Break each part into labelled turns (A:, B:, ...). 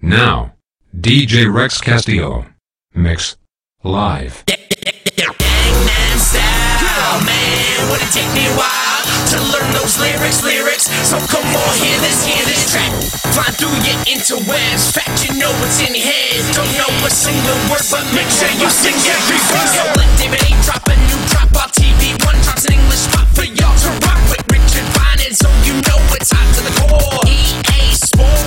A: Now, DJ Rex Castillo. Mix. Live.
B: Gangnam Style, man, would it take me a while to learn those lyrics, lyrics? So come on, hear this, hear this track. Flying through your interwebs, fact you know what's in your head. Don't know a single word, but make sure you sing every verse. So let David A drop a new drop while TV One drops an English spot for y'all to rock with Richard Bynum, so you know it's hot to the core. EA Sports,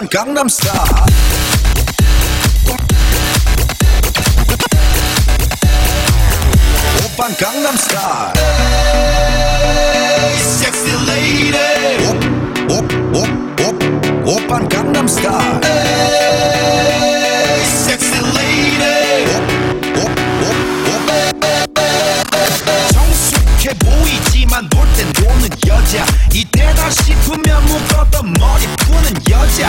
C: 1번 강남스타. 오빤 강남스타. 섹시 레이디 오오오오 오빤 강남스타. 섹시 레이디 오오오오 정숙해 보이지만 놀땐 노는 여자. 이때다 싶으면 묶었던 머리 푸는 여자.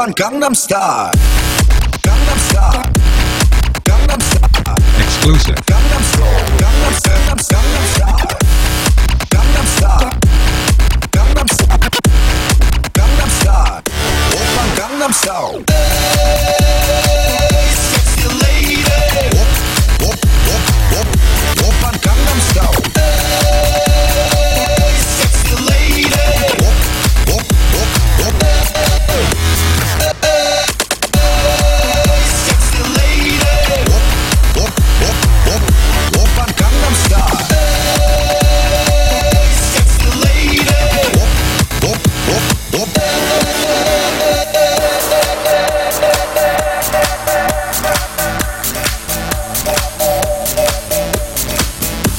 A: Japan
C: Gangnam Style. Gangnam Style. Gangnam Style. Exclusive.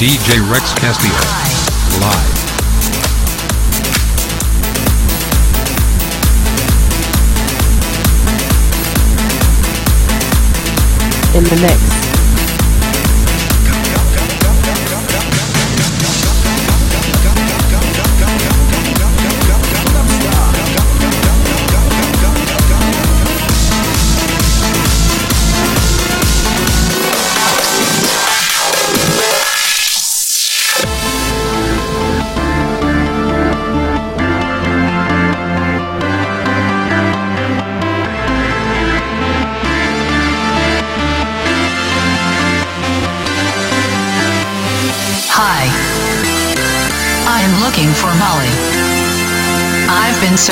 A: DJ Rex Castillo. Live.
D: in the mix.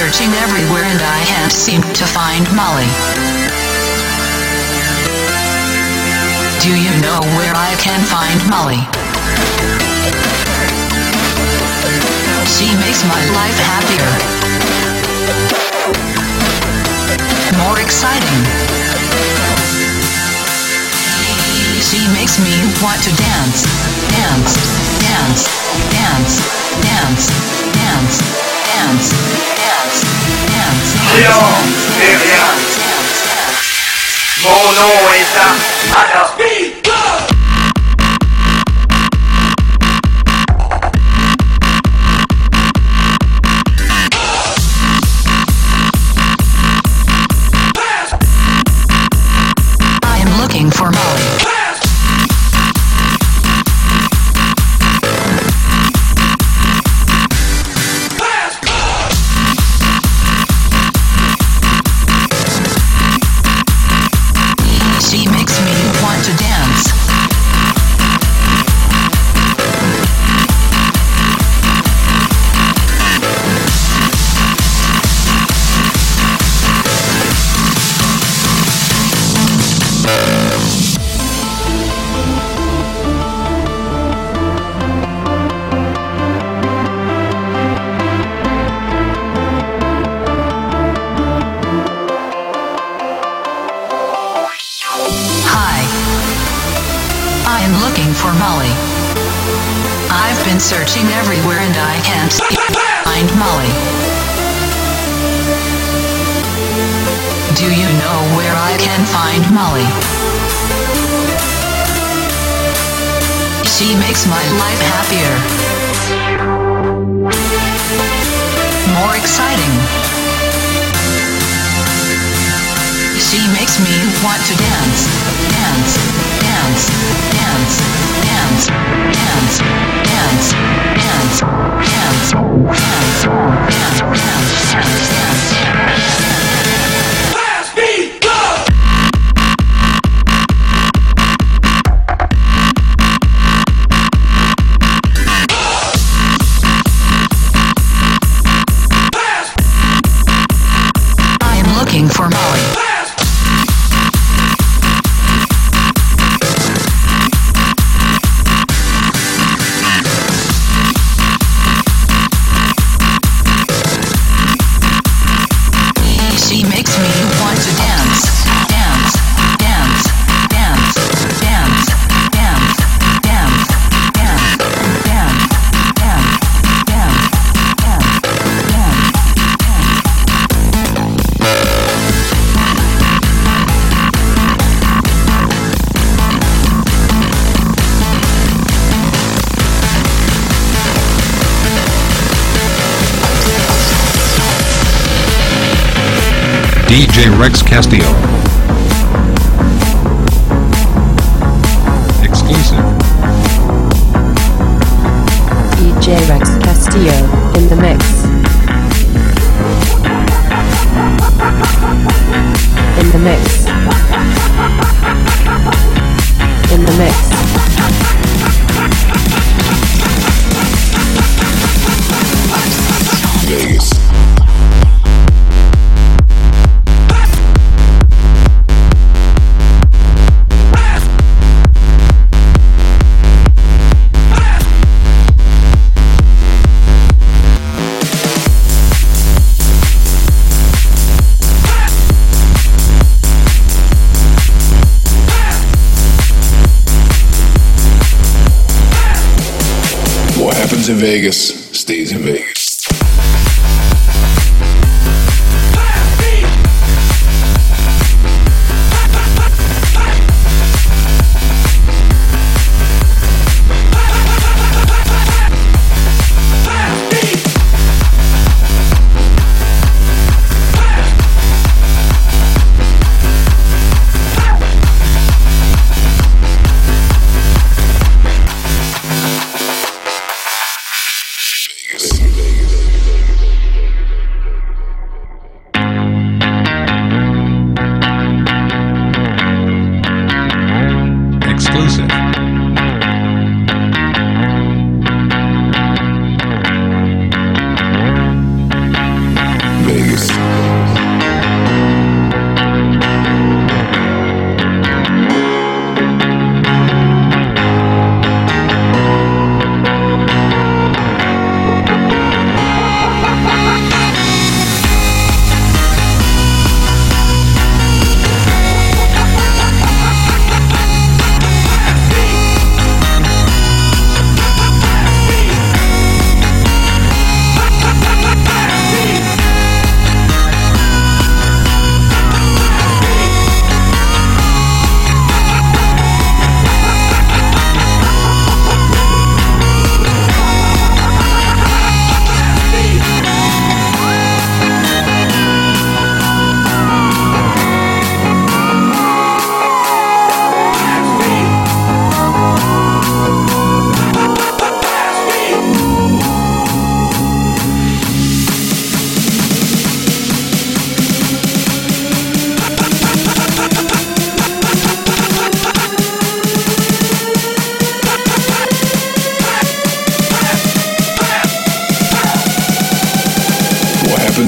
E: Searching everywhere and I can't seem to find Molly. Do you know where I can find Molly? She makes my life happier. More exciting. She makes me want to dance, dance, dance, dance, dance, dance,
F: Rien rien. Mon
E: nom est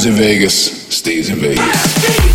E: happens in Vegas stays in Vegas.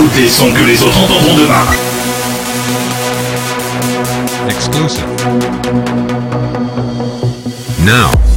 G: Écoute les sons que les autres entendront demain.
H: Exclusive. Now.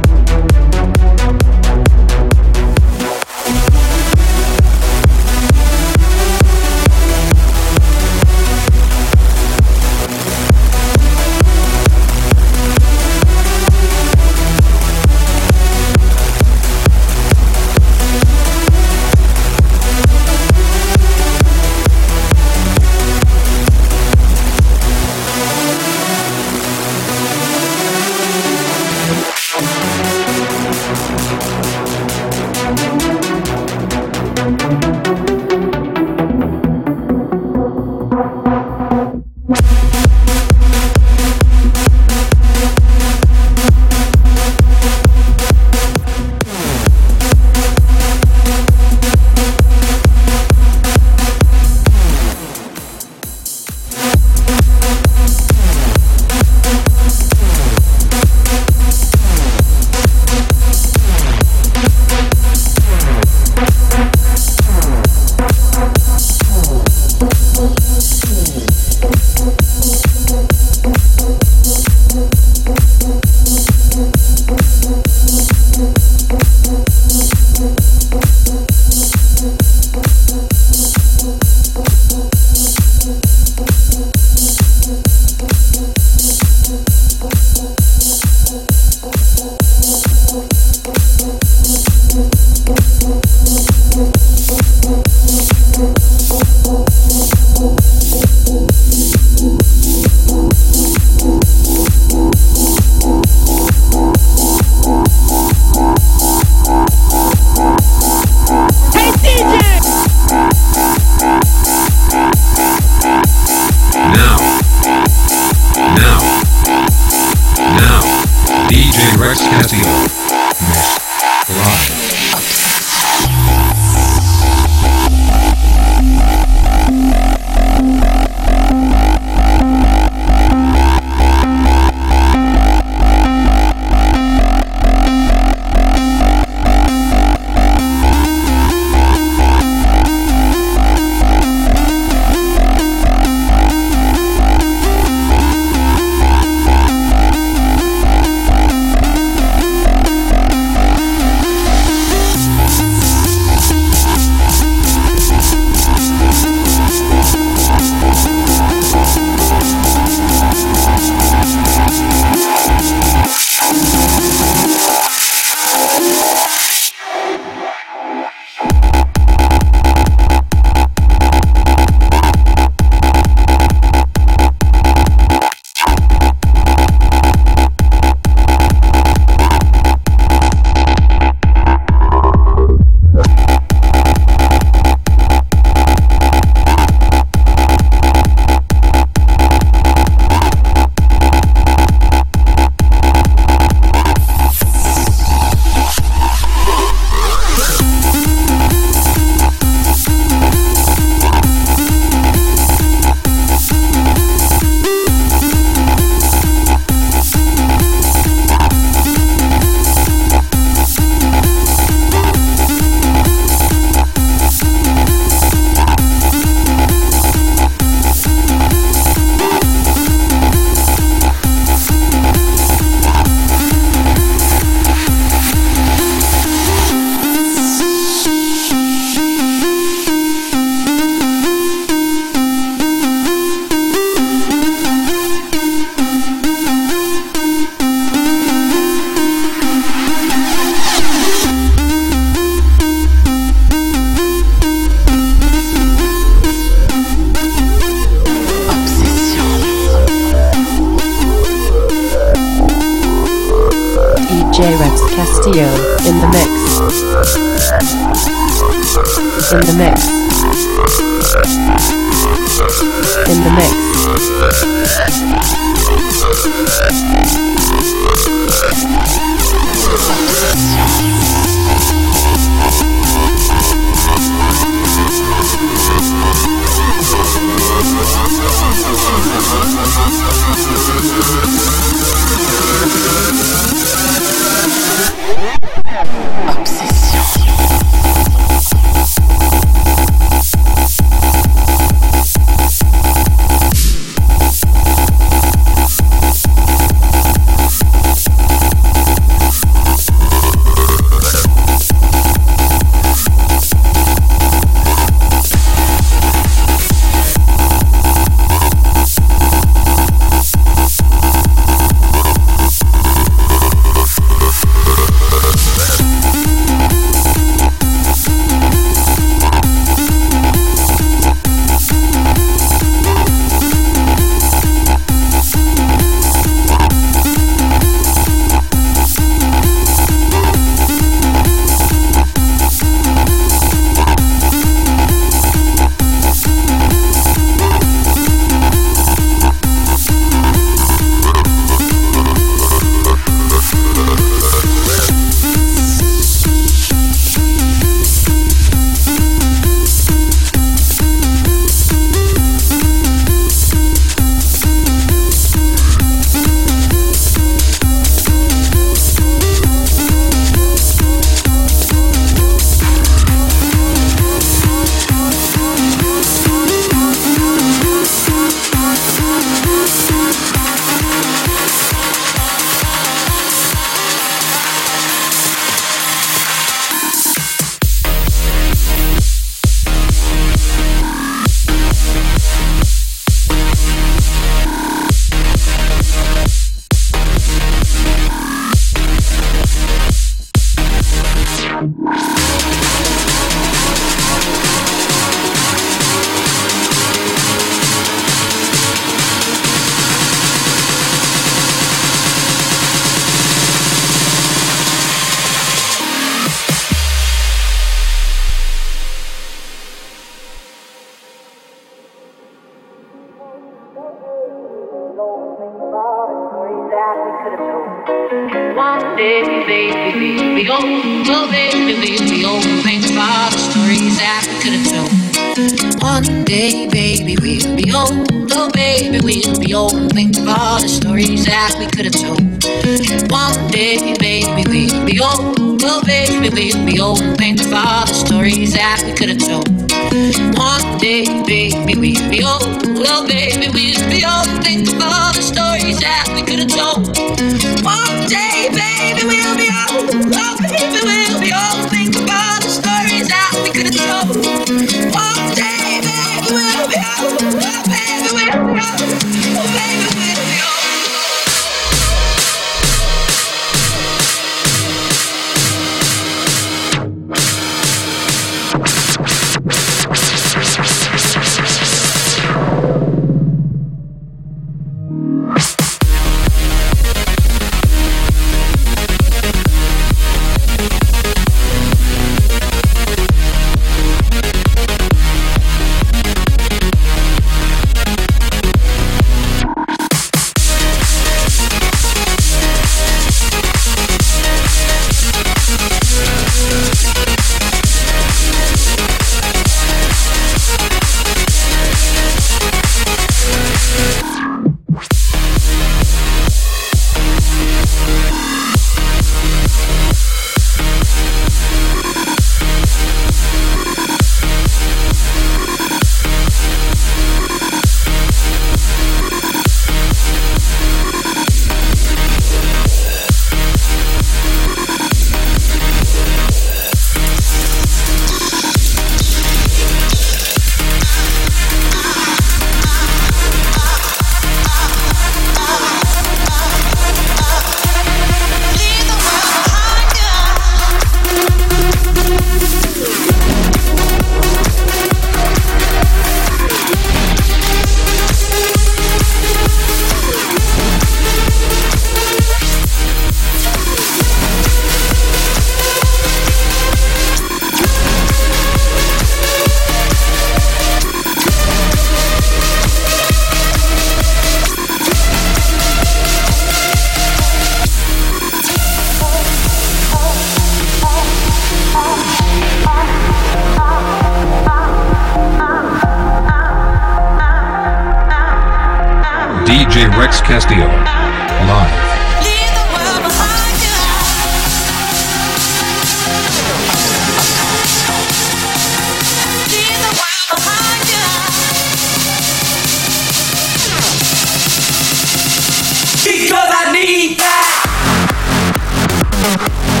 E: That.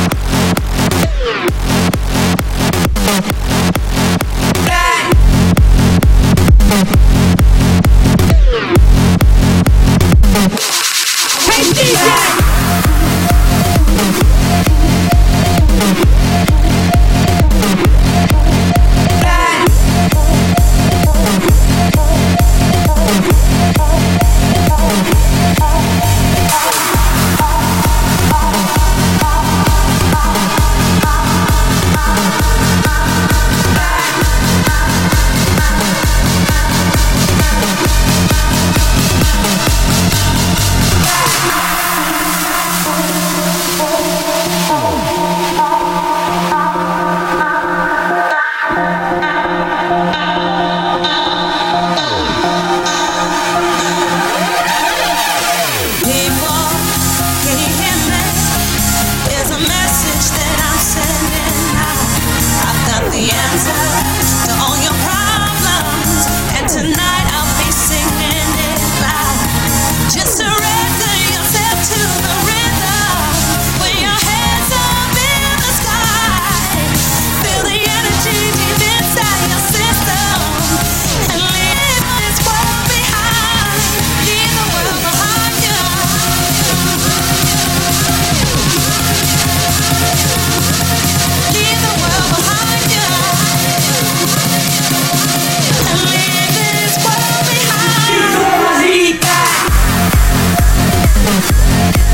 E: Leave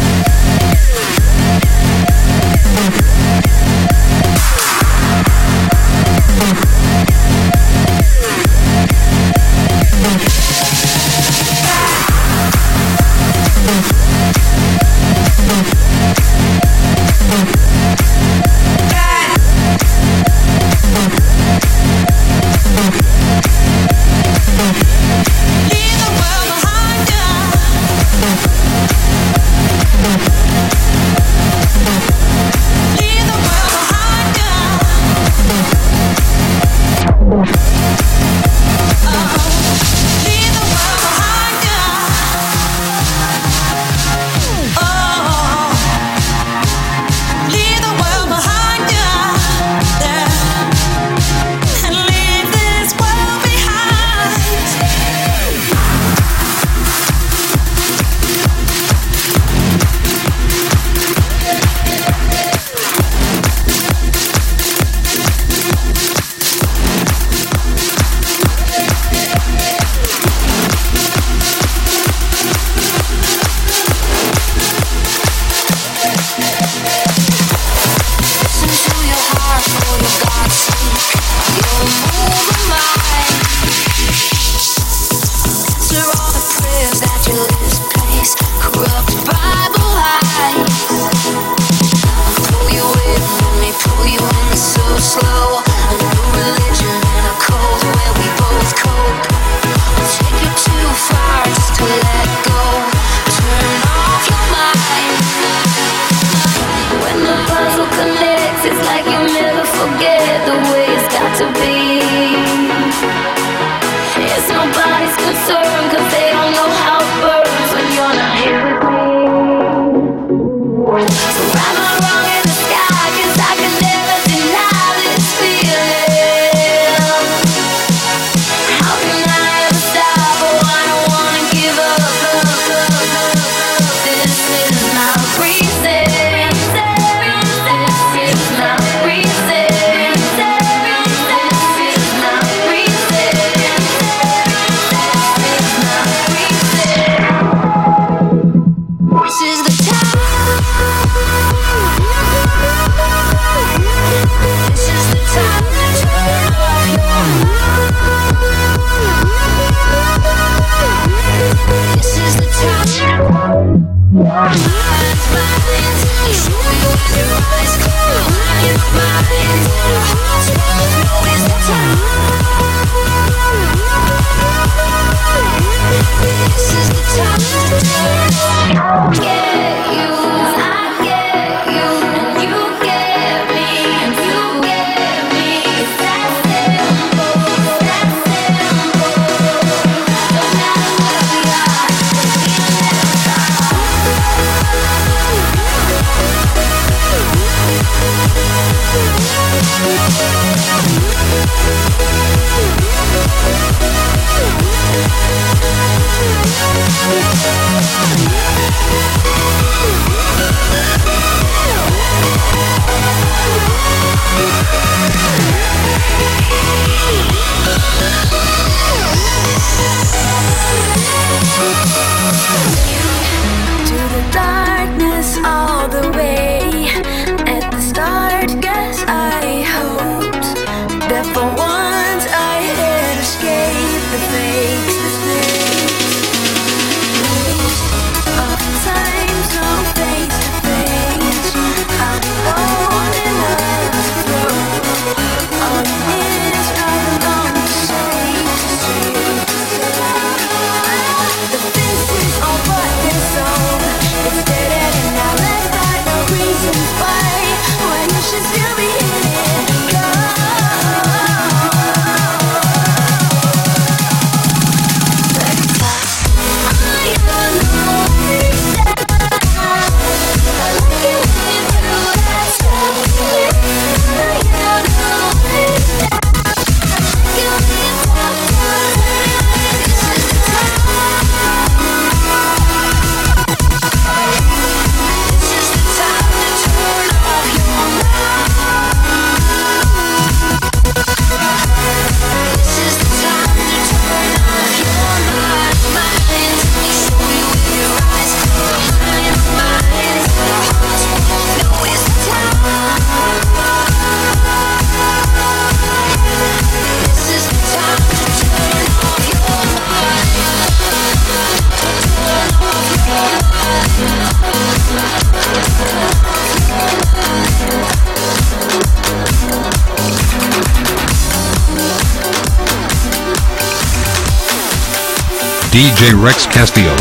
I: DJ
A: Rex Castillo.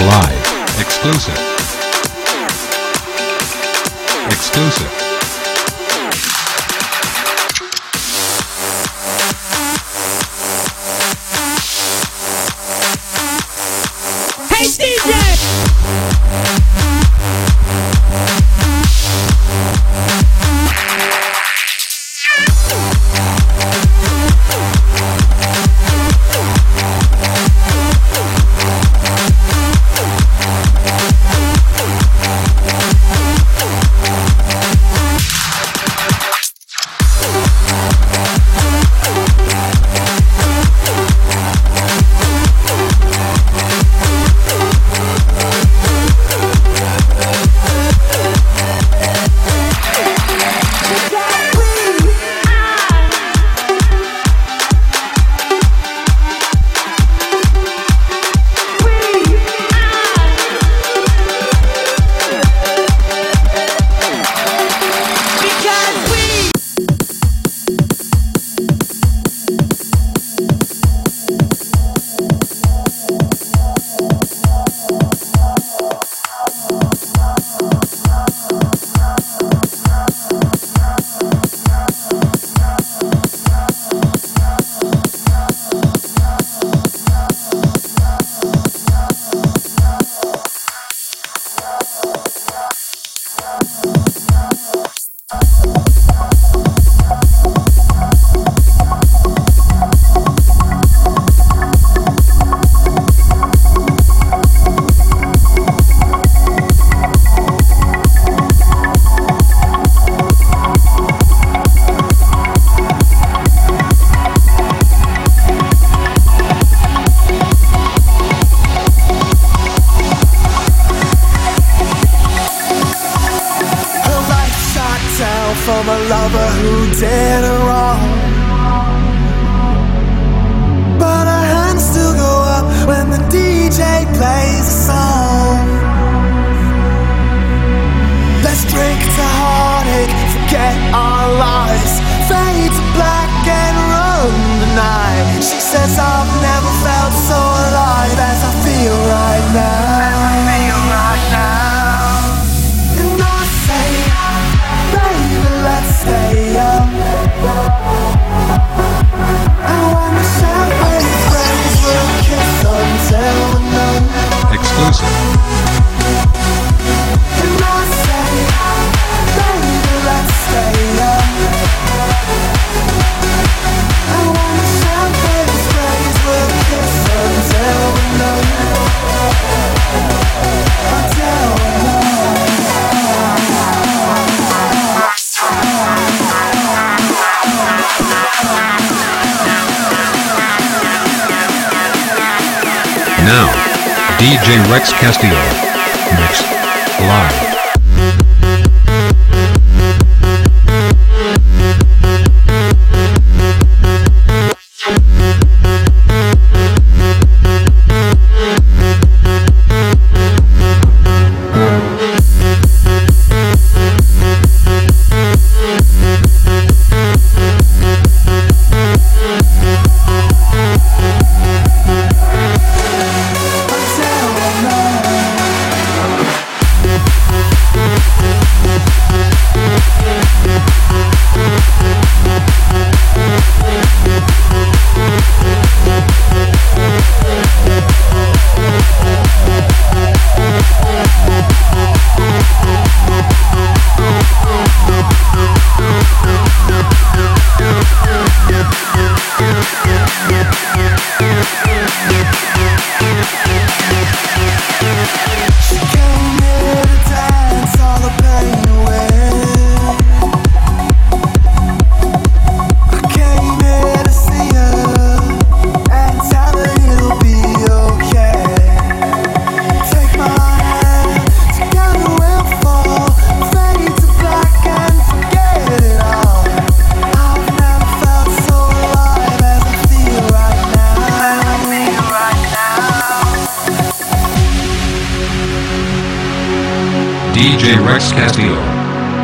A: Live. Exclusive. Exclusive.
C: now,
A: DJ Rex Castillo. Mix. Live.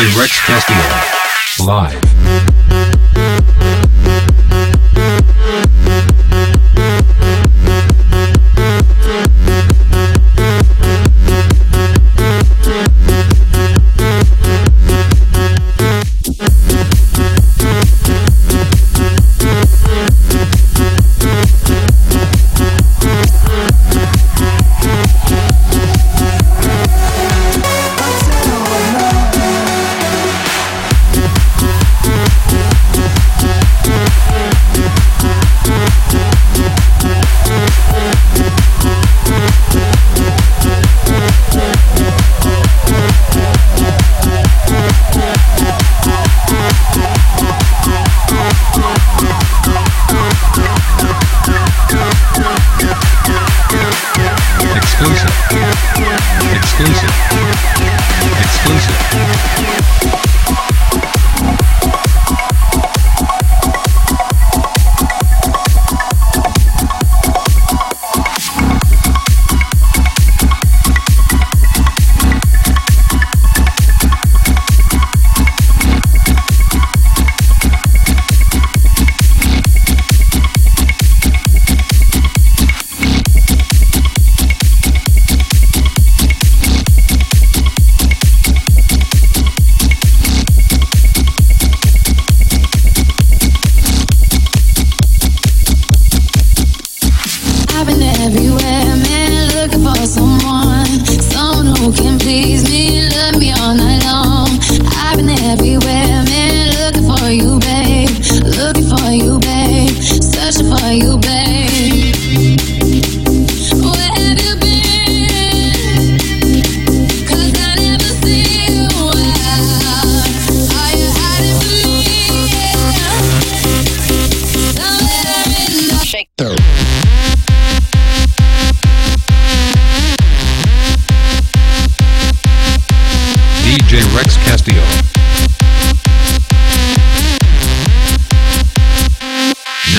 A: DJ Rex Castillo. Live.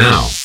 A: now.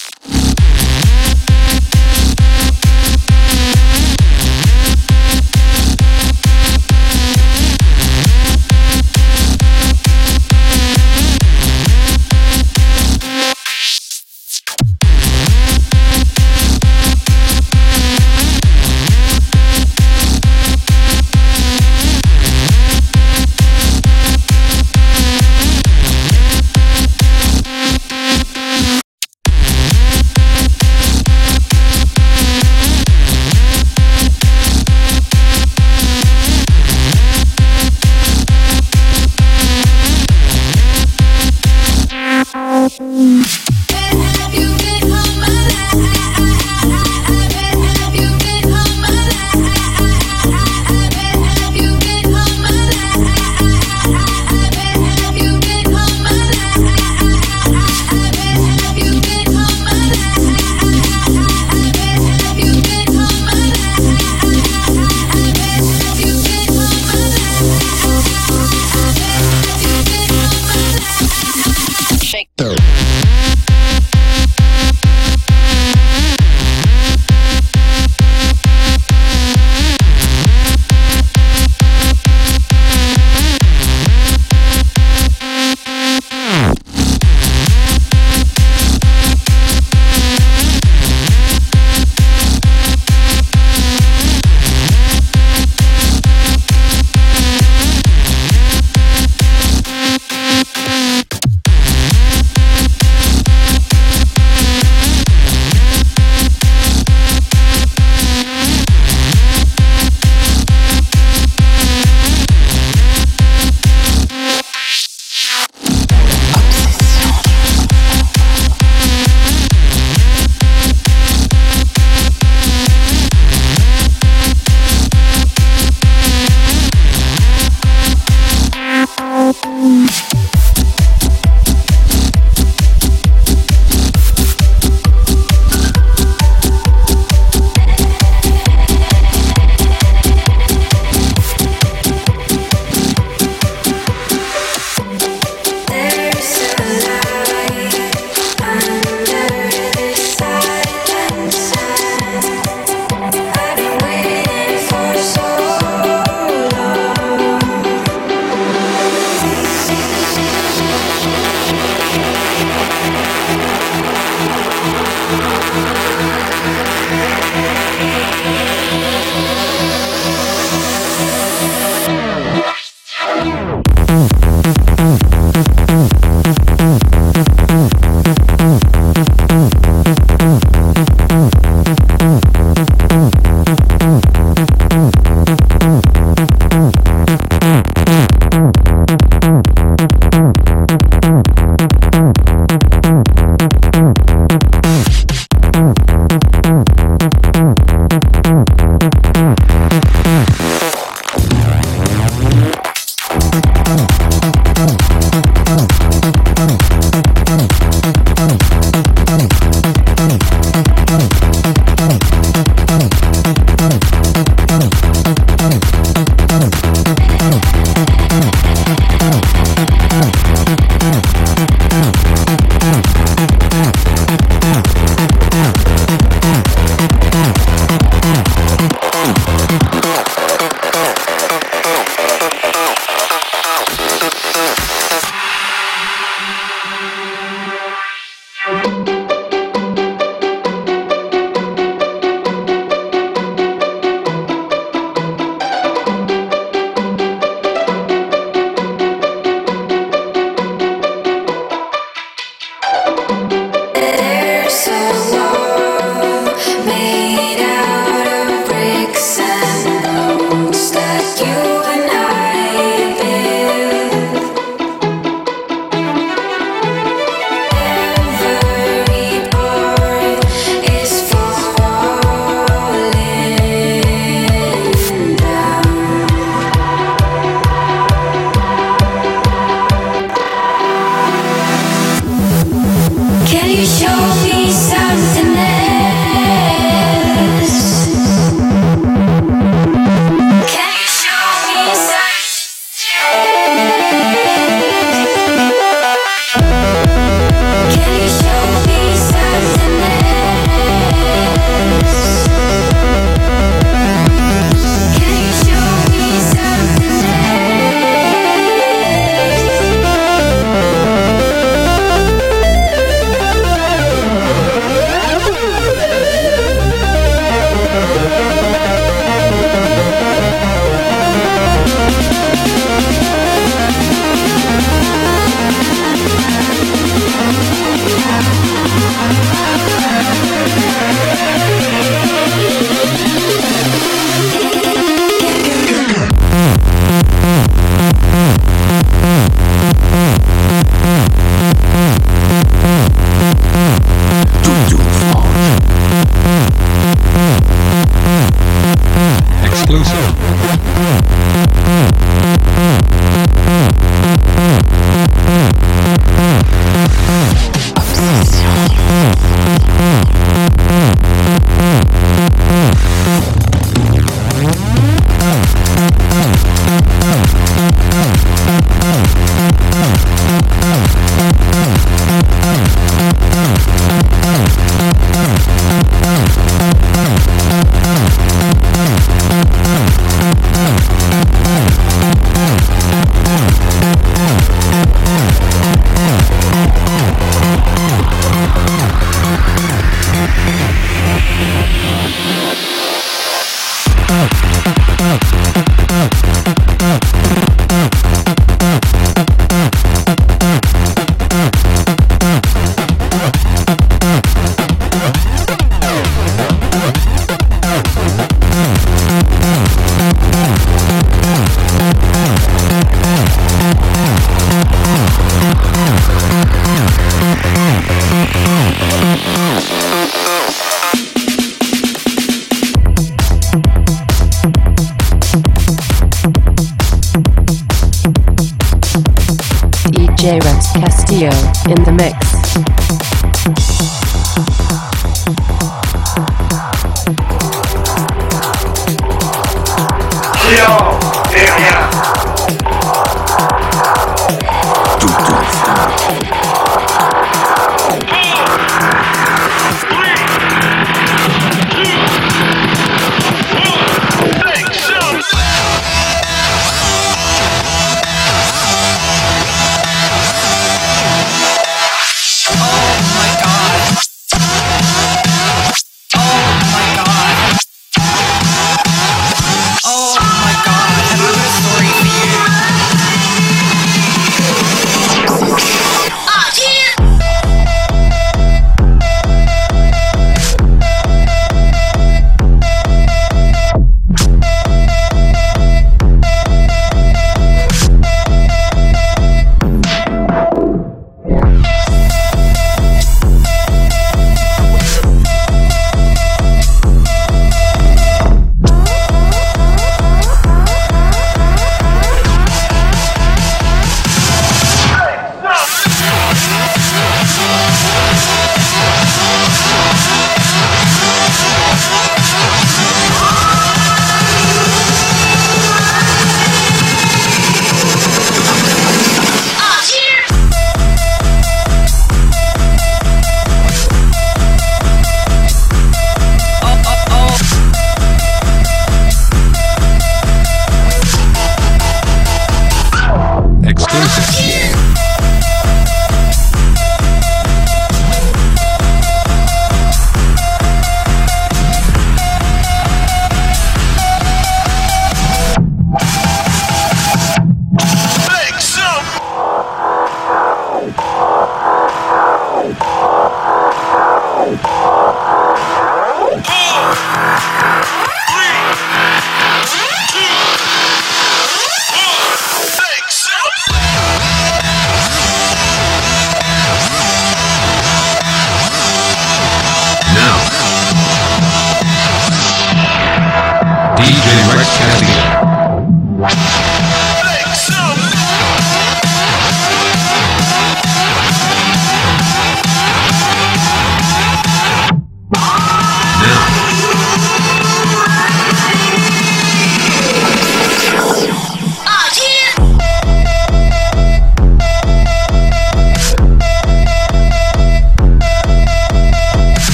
E: Radio in the
C: mix.